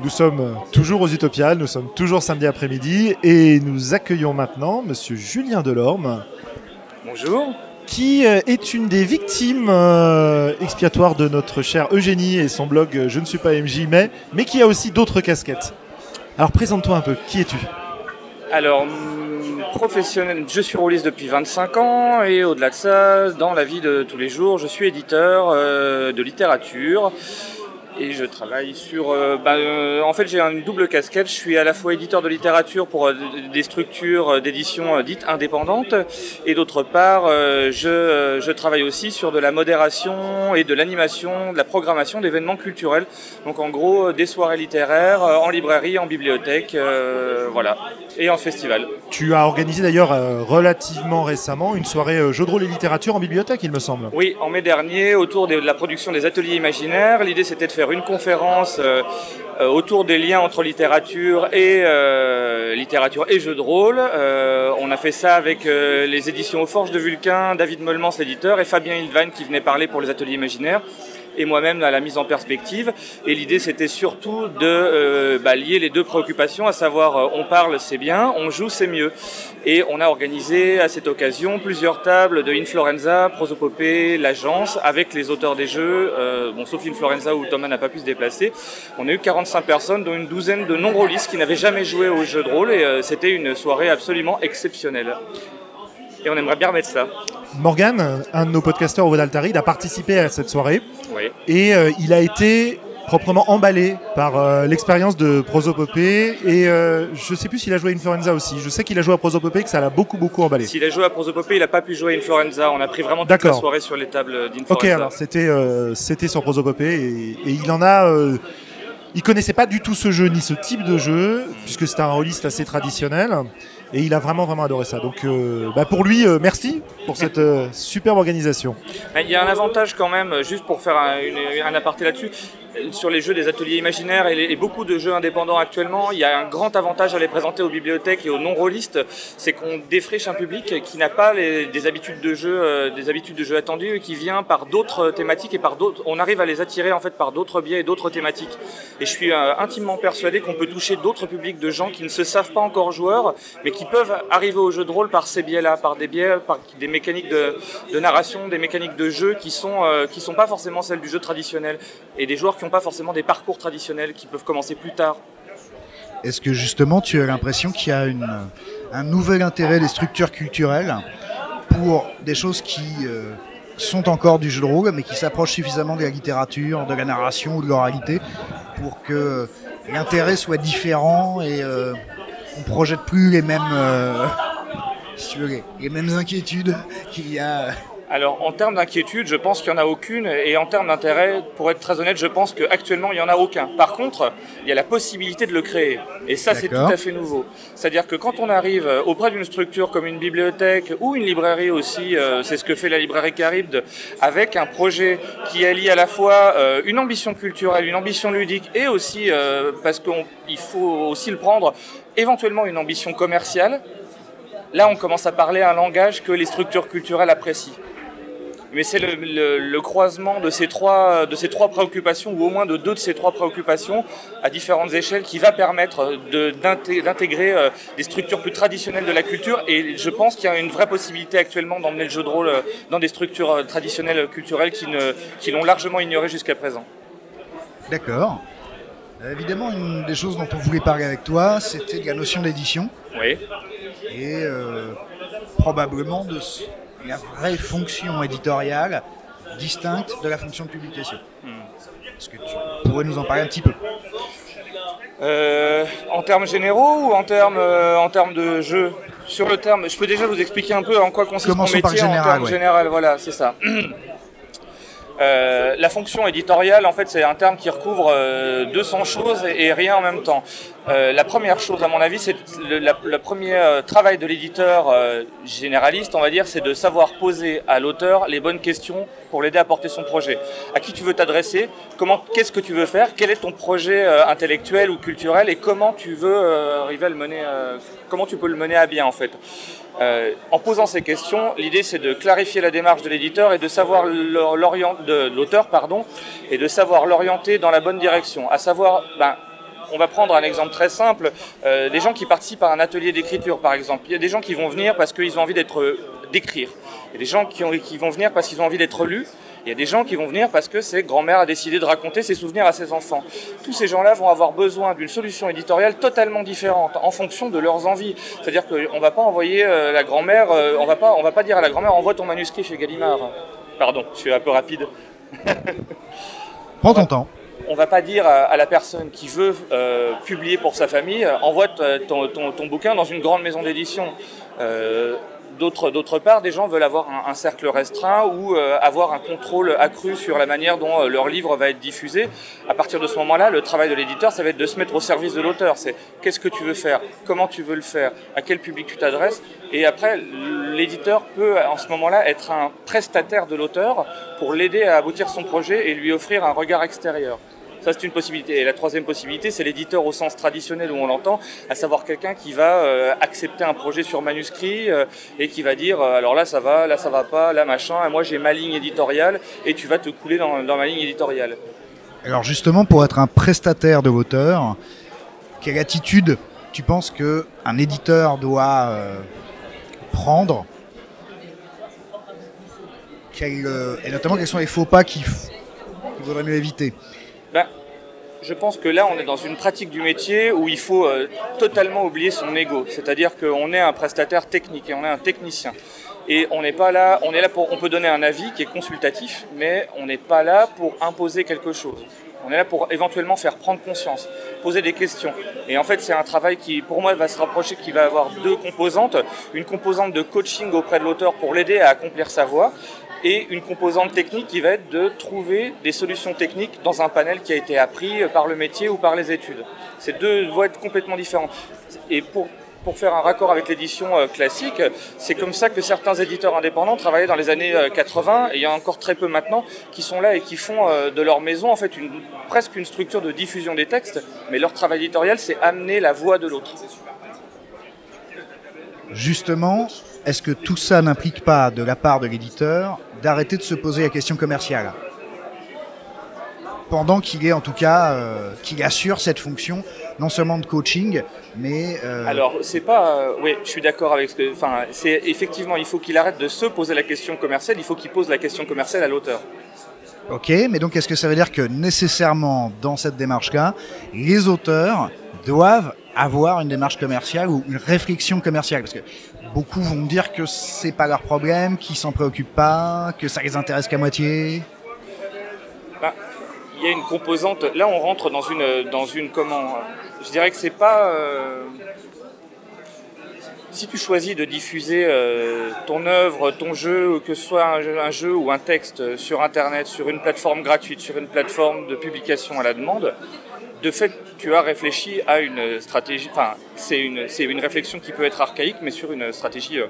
Nous sommes toujours aux Utopiales, nous sommes toujours samedi après-midi et nous accueillons maintenant Monsieur Julien Delorme. Bonjour. Qui euh, est une des victimes euh, expiatoires de notre chère Eugénie et son blog euh, Je ne suis pas MJ, mais, mais qui a aussi d'autres casquettes. Alors présente-toi un peu, qui es-tu? Alors, professionnel, je suis rôliste depuis 25 ans et au-delà de ça, dans la vie de tous les jours, je suis éditeur de littérature et je travaille sur. Euh, bah, euh, en fait, j'ai une double casquette. Je suis à la fois éditeur de littérature pour euh, des structures d'édition dites indépendantes, et d'autre part, je, je, travaille aussi sur de la modération et de l'animation, de la programmation d'événements culturels. Donc, en gros, des soirées littéraires en librairie, en bibliothèque, voilà, et en festival. Tu as organisé d'ailleurs relativement récemment une soirée jeu de rôle et littérature en bibliothèque, il me semble. Oui, en mai dernier, autour de la production des ateliers imaginaires. L'idée, c'était de faire une conférence euh, euh, autour des liens entre littérature et euh, littérature et jeux de rôle. on a fait ça avec les éditions aux Forges de Vulcain, David Molmans l'éditeur et Fabien Hilvan qui venait parler pour les ateliers imaginaires et moi-même à la mise en perspective. Et l'idée, c'était surtout de euh, bah, lier les deux préoccupations, à savoir euh, on parle, c'est bien, on joue, c'est mieux. Et on a organisé à cette occasion plusieurs tables de Inflorenza, Prosopopée, l'agence, avec les auteurs des jeux, euh, bon, sauf Inflorenza où Thomas n'a pas pu se déplacer. On a eu 45 personnes, dont une douzaine de non-rôlistes qui n'avaient jamais joué au jeu de rôle, et c'était une soirée absolument exceptionnelle. Et on aimerait bien remettre ça. Morgan, un de nos podcasteurs au il a participé à cette soirée. Oui. Et euh, il a été proprement emballé par euh, l'expérience de Prosopopée et euh, je sais plus s'il a joué à Influenza aussi. Je sais qu'il a joué à Prosopopée et que ça l'a beaucoup beaucoup emballé. S'il a joué à Prosopopée, il n'a pas pu jouer à Influenza. On a pris vraiment toute la soirée sur les tables d'Influenza. Ok, alors c'était c'était sur Prosopopée et, et, il en a il connaissait pas du tout ce jeu ni ce type de jeu puisque c'était un rôliste assez traditionnel et il a vraiment vraiment adoré ça. Donc euh, bah, pour lui, euh, merci pour cette euh, superbe organisation. Il y a un avantage quand même, juste pour faire un, un aparté là-dessus, sur les jeux des ateliers imaginaires et, beaucoup de jeux indépendants actuellement, il y a un grand avantage à les présenter aux bibliothèques et aux non-rôlistes, c'est qu'on défriche un public qui n'a pas des habitudes de jeu, des habitudes de jeu attendues, qui vient par d'autres thématiques et par d'autres. On arrive à les attirer en fait par d'autres biais et d'autres thématiques. Et je suis intimement persuadé qu'on peut toucher d'autres publics de gens qui ne se savent pas encore joueurs, mais qui peuvent arriver au jeu de rôle par ces biais-là, par des biais, par des mécaniques de, narration, des mécaniques de jeu qui sont euh, qui sont pas forcément celles du jeu traditionnel, et des joueurs qui pas forcément des parcours traditionnels, qui peuvent commencer plus tard. Est-ce que justement tu as l'impression qu'il y a un nouvel intérêt des structures culturelles pour des choses qui euh, sont encore du jeu de rôle, mais qui s'approchent suffisamment de la littérature, de la narration ou de l'oralité pour que l'intérêt soit différent et euh, on projette plus les mêmes, euh, les, mêmes inquiétudes qu'il y a. Alors en termes d'inquiétude, je pense qu'il n'y en a aucune, et en termes d'intérêt, pour être très honnête, je pense qu'actuellement il n'y en a aucun. Par contre, il y a la possibilité de le créer, et ça c'est tout à fait nouveau. C'est-à-dire que quand on arrive auprès d'une structure comme une bibliothèque ou une librairie aussi, euh, c'est ce que fait la librairie Caribde, avec un projet qui allie à la fois euh, une ambition culturelle, une ambition ludique, et aussi, parce qu'il faut aussi le prendre, éventuellement une ambition commerciale, là on commence à parler un langage que les structures culturelles apprécient. Mais c'est le, croisement de ces, trois, de ces trois préoccupations, ou au moins de deux de ces trois préoccupations, à différentes échelles, qui va permettre d'intégrer euh, des structures plus traditionnelles de la culture. Et je pense qu'il y a une vraie possibilité actuellement d'emmener le jeu de rôle euh, dans des structures euh, traditionnelles culturelles qui l'ont qui largement ignoré jusqu'à présent. D'accord. Évidemment, une des choses dont on voulait parler avec toi, c'était la notion d'édition. Oui. Et euh, probablement de la vraie fonction éditoriale distincte de la fonction de publication. Hmm. Est-ce que tu pourrais nous en parler un petit peu? Euh, En termes généraux ou en termes, en termes de jeu? Sur le terme, je peux déjà vous expliquer un peu en quoi consiste mon métier en termes général. Voilà, c'est ça. Euh, la fonction éditoriale, en fait, c'est un terme qui recouvre 200 euh, choses et, rien en même temps. Euh, la première chose, à mon avis, c'est le, premier travail de l'éditeur généraliste, on va dire, c'est de savoir poser à l'auteur les bonnes questions pour l'aider à porter son projet. À qui tu veux t'adresser? Qu'est-ce que tu veux faire? Quel est ton projet intellectuel ou culturel? Et comment tu veux arriver à le mener Comment tu peux le mener à bien, en fait? Euh, en posant ces questions, l'idée c'est de clarifier la démarche de l'éditeur et de savoir l'orienter, l'auteur pardon, et de savoir l'orienter dans la bonne direction. À savoir, ben, on va prendre un exemple très simple. Euh, les gens qui participent à un atelier d'écriture, par exemple. Il y a des gens qui vont venir parce qu'ils ont envie d'être d'écrire. Il y a des gens qui, ont, qui vont venir parce qu'ils ont envie d'être lus. Il y a des gens qui vont venir parce que c'est grand-mère a décidé de raconter ses souvenirs à ses enfants. Tous ces gens-là vont avoir besoin d'une solution éditoriale totalement différente en fonction de leurs envies. C'est-à-dire qu'on ne va pas envoyer euh, la grand-mère, euh, on va pas, va pas dire à la grand-mère envoie ton manuscrit chez Gallimard. Pardon, je suis un peu rapide. Prends ton temps. On va pas dire à, la personne qui veut euh, publier pour sa famille, envoie ton, ton, bouquin dans une grande maison d'édition. D'autre part, des gens veulent avoir un, cercle restreint ou euh, avoir un contrôle accru sur la manière dont euh, leur livre va être diffusé. À partir de ce moment-là, le travail de l'éditeur, ça va être de se mettre au service de l'auteur. C'est qu'est-ce que tu veux faire, comment tu veux le faire, à quel public tu t'adresses. Et après, l'éditeur peut, en ce moment-là, être un prestataire de l'auteur pour l'aider à aboutir son projet et lui offrir un regard extérieur. Ça, c'est une possibilité. Et la troisième possibilité, c'est l'éditeur au sens traditionnel où on l'entend, à savoir quelqu'un qui va euh, accepter un projet sur manuscrit euh, et qui va dire euh, alors là ça va, là ça va pas, là machin, moi j'ai ma ligne éditoriale et tu vas te couler dans, ma ligne éditoriale. Alors justement, pour être un prestataire de l'auteur, quelle attitude tu penses que un éditeur doit prendre? Et notamment quels sont les faux pas qu'il vaudrait mieux éviter? Je pense que là, on est dans une pratique du métier où il faut euh, totalement oublier son ego. C'est-à-dire qu'on est un prestataire technique et on est un technicien. Et on n'est pas là, on est là pour, on peut donner un avis qui est consultatif, mais on n'est pas là pour imposer quelque chose. On est là pour éventuellement faire prendre conscience, poser des questions. Et en fait, c'est un travail qui, pour moi, va se rapprocher, qui va avoir deux composantes. Une composante de coaching auprès de l'auteur pour l'aider à accomplir sa voix, et une composante technique qui va être de trouver des solutions techniques dans un panel qui a été appris par le métier ou par les études. Ces deux voies complètement différentes. Et pour, pour faire un raccord avec l'édition euh, classique, c'est comme ça que certains éditeurs indépendants travaillaient dans les années 80, euh, et il y a encore très peu maintenant, qui sont là et qui font euh, de leur maison en fait presque une structure de diffusion des textes, mais leur travail éditorial, c'est amener la voix de l'autre. Justement, est-ce que tout ça n'implique pas de la part de l'éditeur d'arrêter de se poser la question commerciale? Pendant qu'il est en tout cas euh, qu'il assure cette fonction non seulement de coaching mais euh, alors c'est pas euh, oui je suis d'accord avec ce que enfin c'est effectivement il faut qu'il arrête de se poser la question commerciale il faut qu'il pose la question commerciale à l'auteur. Ok mais donc est-ce que ça veut dire que nécessairement dans cette démarche là les auteurs doivent avoir une démarche commerciale ou une réflexion commerciale parce que beaucoup vont me dire que c'est pas leur problème, qu'ils s'en préoccupent pas, que ça les intéresse qu'à moitié. Bah, il y a une composante. Là, on rentre dans une dans une comment Je dirais que c'est pas. Euh, si tu choisis de diffuser euh, ton œuvre, ton jeu, que ce soit un jeu, ou un texte sur Internet, sur une plateforme gratuite, sur une plateforme de publication à la demande, de fait, tu as réfléchi à une stratégie, enfin, c'est une, c'est une réflexion qui peut être archaïque, mais sur une stratégie euh,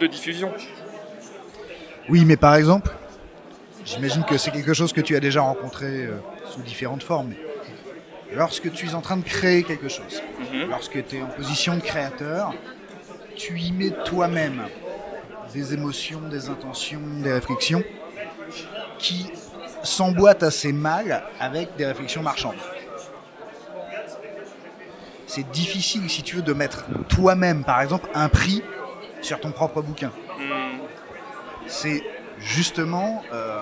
de diffusion. Oui, mais par exemple, j'imagine que c'est quelque chose que tu as déjà rencontré euh, sous différentes formes. Lorsque tu es en train de créer quelque chose, mhm. lorsque tu es en position de créateur, tu y mets toi-même des émotions, des intentions, des réflexions qui s'emboîtent assez mal avec des réflexions marchandes c'est difficile, si tu veux, de mettre toi-même, par exemple, un prix sur ton propre bouquin. Hmm. C'est justement euh,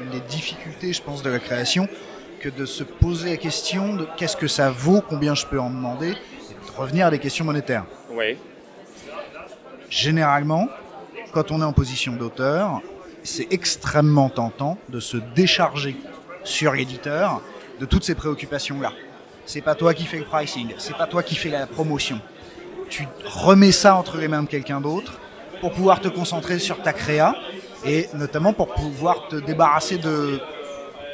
une des difficultés, je pense, de la création, que de se poser la question de qu'est-ce que ça vaut, combien je peux en demander, et de revenir à des questions monétaires. Oui. Généralement, quand on est en position d'auteur, c'est extrêmement tentant de se décharger sur l'éditeur de toutes ces préoccupations-là c'est pas toi qui fais le pricing, c'est pas toi qui fais la promotion. Tu remets ça entre les mains de quelqu'un d'autre pour pouvoir te concentrer sur ta créa et notamment pour pouvoir te débarrasser de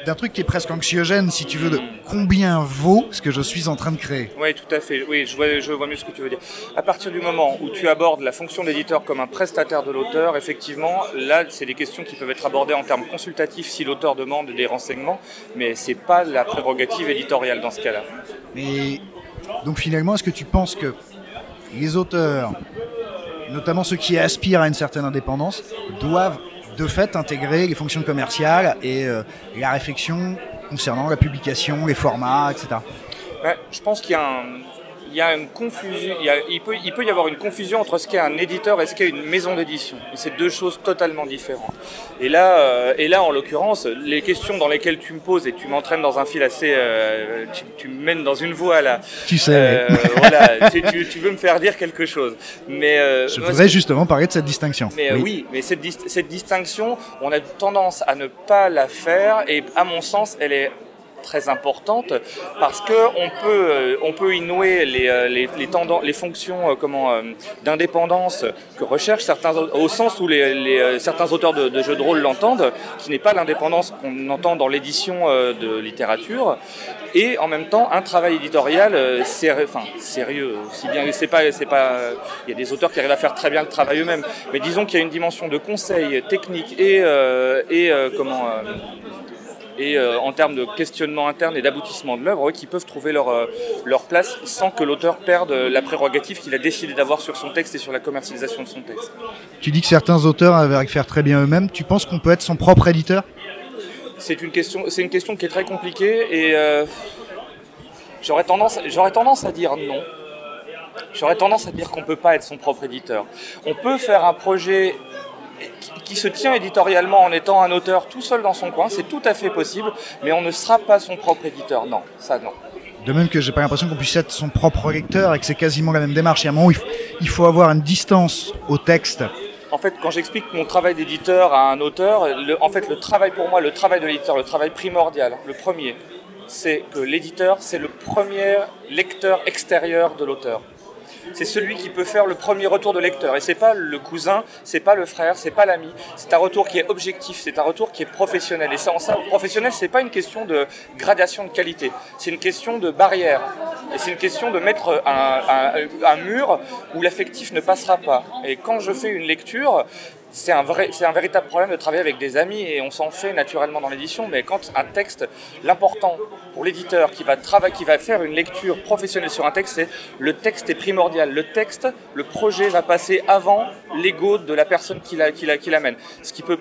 d'un truc qui est presque anxiogène, si tu veux, de combien vaut ce que je suis en train de créer. Oui, tout à fait. Oui, je vois, je vois mieux ce que tu veux dire. À partir du moment où tu abordes la fonction d'éditeur comme un prestataire de l'auteur, effectivement, là, c'est des questions qui peuvent être abordées en termes consultatifs si l'auteur demande des renseignements, mais c'est pas la prérogative éditoriale dans ce cas-là. Mais donc finalement, est-ce que tu penses que les auteurs, notamment ceux qui aspirent à une certaine indépendance, doivent de fait intégrer les fonctions commerciales et, euh, la réflexion concernant la publication, les formats, etc. Je pense qu'il y a il y a une confusion, il, peut, il peut y avoir une confusion entre ce qu'est un éditeur et ce qu'est une maison d'édition. C'est deux choses totalement différentes. Et là, euh, et là, en l'occurrence, les questions dans lesquelles tu me poses et tu m'entraînes dans un fil assez, euh, tu, me mènes dans une voie là. Tu sais. Euh, voilà, tu, tu, veux me faire dire quelque chose. Mais je voudrais justement parler de cette distinction. Mais oui. mais cette, cette distinction, on a tendance à ne pas la faire et à mon sens, elle est très importante parce que on peut, euh, on peut y nouer les, euh, les, les, fonctions euh, comment, d'indépendance que recherchent certains, au sens où les, certains auteurs de, jeux de rôle l'entendent, qui n'est pas l'indépendance qu'on entend dans l'édition de littérature, et en même temps un travail éditorial sérieux, enfin sérieux, bien c'est pas, c'est pas, il y a des auteurs qui arrivent à faire très bien le travail eux-mêmes, mais disons qu'il y a une dimension de conseil technique et, et comment et euh, en termes de questionnement interne et d'aboutissement de l'œuvre, qui peuvent trouver leur, euh, leur place sans que l'auteur perde la prérogative qu'il a décidé d'avoir sur son texte et sur la commercialisation de son texte. Tu dis que certains auteurs avaient à faire très bien eux-mêmes. Tu penses qu'on peut être son propre éditeur? C'est une question, c'est une question qui est très compliquée et euh, j'aurais tendance, j'aurais tendance à dire non. J'aurais tendance à dire qu'on ne peut pas être son propre éditeur. On peut faire un projet qui se tient éditorialement en étant un auteur tout seul dans son coin, c'est tout à fait possible, mais on ne sera pas son propre éditeur. Non, ça non. De même que j'ai pas l'impression qu'on puisse être son propre lecteur et que c'est quasiment la même démarche. Il y a un moment où il faut avoir une distance au texte. En fait, quand j'explique mon travail d'éditeur à un auteur, en fait, le travail pour moi, le travail de l'éditeur, le travail primordial, le premier, c'est que l'éditeur, c'est le premier lecteur extérieur de l'auteur c'est celui qui peut faire le premier retour de lecteur. Et c'est pas le cousin, c'est pas le frère, c'est pas l'ami. C'est un retour qui est objectif, c'est un retour qui est professionnel. Et ça, en ça, professionnel, c'est pas une question de gradation de qualité, c'est une question de barrière. Et c'est une question de mettre un, un mur où l'affectif ne passera pas. Et quand je fais une lecture, c'est un, vrai, c'est un véritable problème de travailler avec des amis et on s'en fait naturellement dans l'édition, mais quand un texte, l'important pour l'éditeur qui va, travailler, qui va faire une lecture professionnelle sur un texte, c'est le texte est primordial. Le texte, le projet va passer avant l'ego de la personne qui, la, qui, la, qui l'amène. Ce qui peut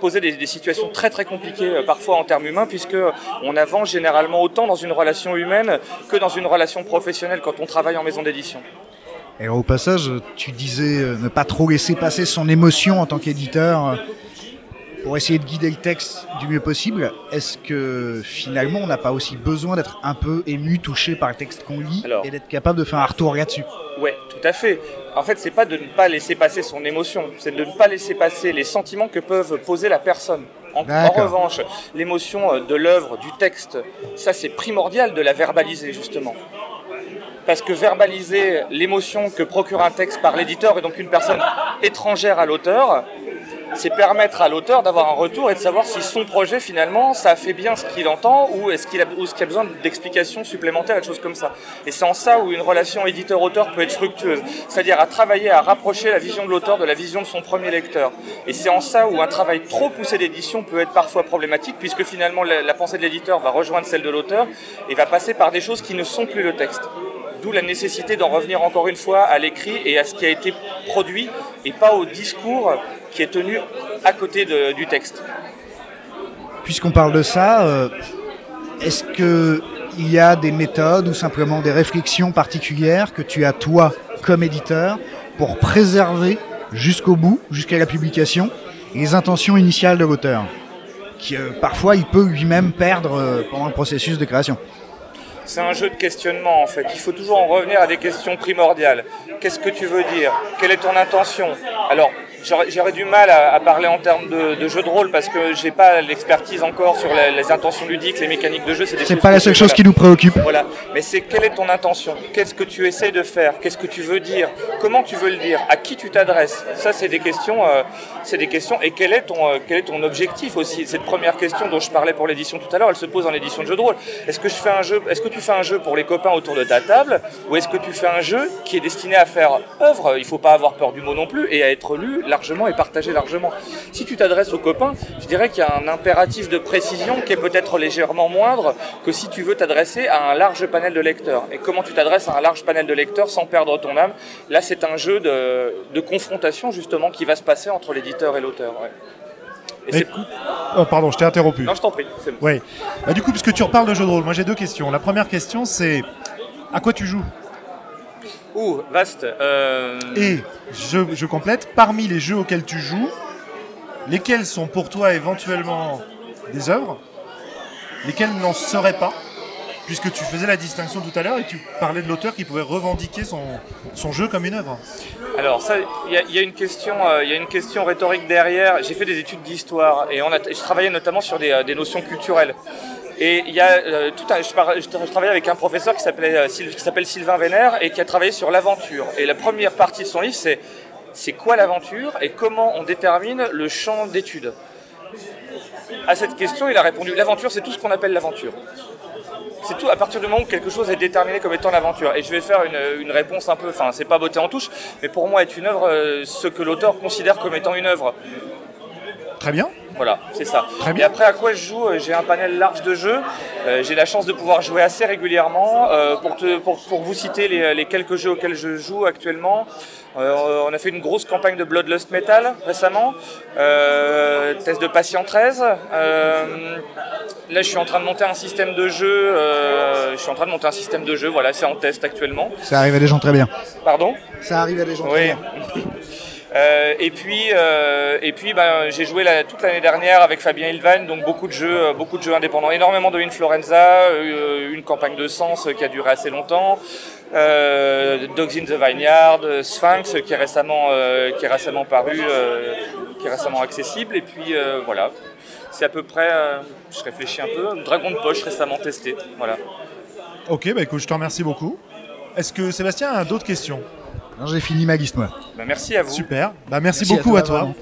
poser des, des, situations très très compliquées euh, parfois en termes humains puisque on avance généralement autant dans une relation humaine que dans une relation professionnelle quand on travaille en maison d'édition. Et au passage, tu disais euh, ne pas trop laisser passer son émotion en tant qu'éditeur euh, pour essayer de guider le texte du mieux possible. Est-ce que finalement on n'a pas aussi besoin d'être un peu ému, touché par le texte qu'on lit et d'être capable de faire un retour là-dessus Ouais, tout à fait. En fait, c'est pas de ne pas laisser passer son émotion, c'est de ne pas laisser passer les sentiments que peuvent poser la personne. En, en revanche, l'émotion euh, de l'œuvre, du texte, ça c'est primordial de la verbaliser justement parce que verbaliser l'émotion que procure un texte par l'éditeur et donc une personne étrangère à l'auteur, c'est permettre à l'auteur d'avoir un retour et de savoir si son projet finalement ça fait bien ce qu'il entend ou est-ce qu'il a, qu'il a besoin d'explications supplémentaires et de choses comme ça. Et c'est en ça où une relation éditeur-auteur peut être fructueuse, c'est-à-dire à travailler à rapprocher la vision de l'auteur de la vision de son premier lecteur. Et c'est en ça où un travail trop poussé d'édition peut être parfois problématique puisque finalement la, la pensée de l'éditeur va rejoindre celle de l'auteur et va passer par des choses qui ne sont plus le texte. La nécessité d'en revenir encore une fois à l'écrit et à ce qui a été produit et pas au discours qui est tenu à côté du texte. Puisqu'on parle de ça, euh, est-ce qu'il y a des méthodes ou simplement des réflexions particulières que tu as toi comme éditeur pour préserver jusqu'au bout, jusqu'à la publication, les intentions initiales de l'auteur qui euh, parfois il peut lui-même perdre euh, pendant le processus de création? C'est un jeu de questionnement en fait. Il faut toujours en revenir à des questions primordiales. Qu'est-ce que tu veux dire? Quelle est ton intention? Alors, j'aurais du mal à, parler en termes de, jeu de rôle parce que j'ai pas l'expertise encore sur les, intentions ludiques, les mécaniques de jeu. C'est pas la seule chose qui nous préoccupe. Voilà. Mais c'est quelle est ton intention? Qu'est-ce que tu essaies de faire? Qu'est-ce que tu veux dire? Comment tu veux le dire? À qui tu t'adresses? Ça, c'est des questions. Euh, c'est des questions. Et quel est ton euh, quel est ton objectif aussi? Cette première question dont je parlais pour l'édition tout à l'heure, elle se pose en édition de jeu de rôle. Est-ce que je fais un jeu Est-ce que tu fais un jeu pour les copains autour de ta table ou est-ce que tu fais un jeu qui est destiné à faire œuvre? Il faut pas avoir peur du mot non plus et à être lu largement et partagé largement. Si tu t'adresses aux copains, je dirais qu'il y a un impératif de précision qui est peut-être légèrement moindre que si tu veux t'adresser à un large panel de lecteurs. Et comment tu t'adresses à un large panel de lecteurs sans perdre ton âme? Là, c'est un jeu de, confrontation justement qui va se passer entre l'éditeur et l'auteur. Oh, pardon, je t'ai interrompu. Non, je t'en prie. Ouais. Bah, du coup, puisque tu reparles de jeux de rôle, moi j'ai deux questions. La première question, c'est à quoi tu joues? Ouh, vaste. Euh, Et je, je complète, parmi les jeux auxquels tu joues, lesquels sont pour toi éventuellement des œuvres, lesquels n'en seraient pas puisque tu faisais la distinction tout à l'heure et tu parlais de l'auteur qui pouvait revendiquer son, son jeu comme une œuvre. Alors ça, il y, a une question, euh, y a une question rhétorique derrière. J'ai fait des études d'histoire et on a, je travaillais notamment sur des, euh, des notions culturelles. Et il y a euh, tout un, je, je, travaillais avec un professeur qui qui s'appelle Sylvain Vénère et qui a travaillé sur l'aventure. Et la première partie de son livre, c'est c'est quoi l'aventure et comment on détermine le champ d'étude? À cette question, il a répondu l'aventure, c'est tout ce qu'on appelle l'aventure. C'est tout à partir du moment où quelque chose est déterminé comme étant l'aventure. Et je vais faire une, réponse un peu, enfin, c'est pas beauté en touche, mais pour moi, est une œuvre euh, ce que l'auteur considère comme étant une œuvre. Très bien. Voilà, c'est ça. Très bien. Et après, à quoi je joue euh, J'ai un panel large de jeux. Euh, j'ai la chance de pouvoir jouer assez régulièrement. pour, te, pour, pour, vous citer les, les, quelques jeux auxquels je joue actuellement, on a fait une grosse campagne de Bloodlust Metal récemment. test de Patient 13. Là, je suis en train de monter un système de jeu. Euh, je suis en train de monter un système de jeu. Voilà, c'est en test actuellement. Ça arrive à des gens très bien. Pardon? Ça arrive à des gens très bien. Euh, et puis, euh, et puis ben, j'ai joué toute l'année dernière avec Fabien Ilvan, donc beaucoup de jeux, beaucoup de jeux indépendants, énormément de Influenza, une campagne de sens qui a duré assez longtemps, Dogs in the Vineyard, Sphinx qui est récemment, qui est récemment paru, qui est récemment accessible, et puis voilà c'est à peu près, euh, je réfléchis un peu, Dragon de poche récemment testé. Voilà. Ok, bah écoute, je te remercie beaucoup. Est-ce que Sébastien a d'autres questions? J'ai fini ma liste, moi. Bah, merci à vous. Super. Bah, merci, beaucoup À toi.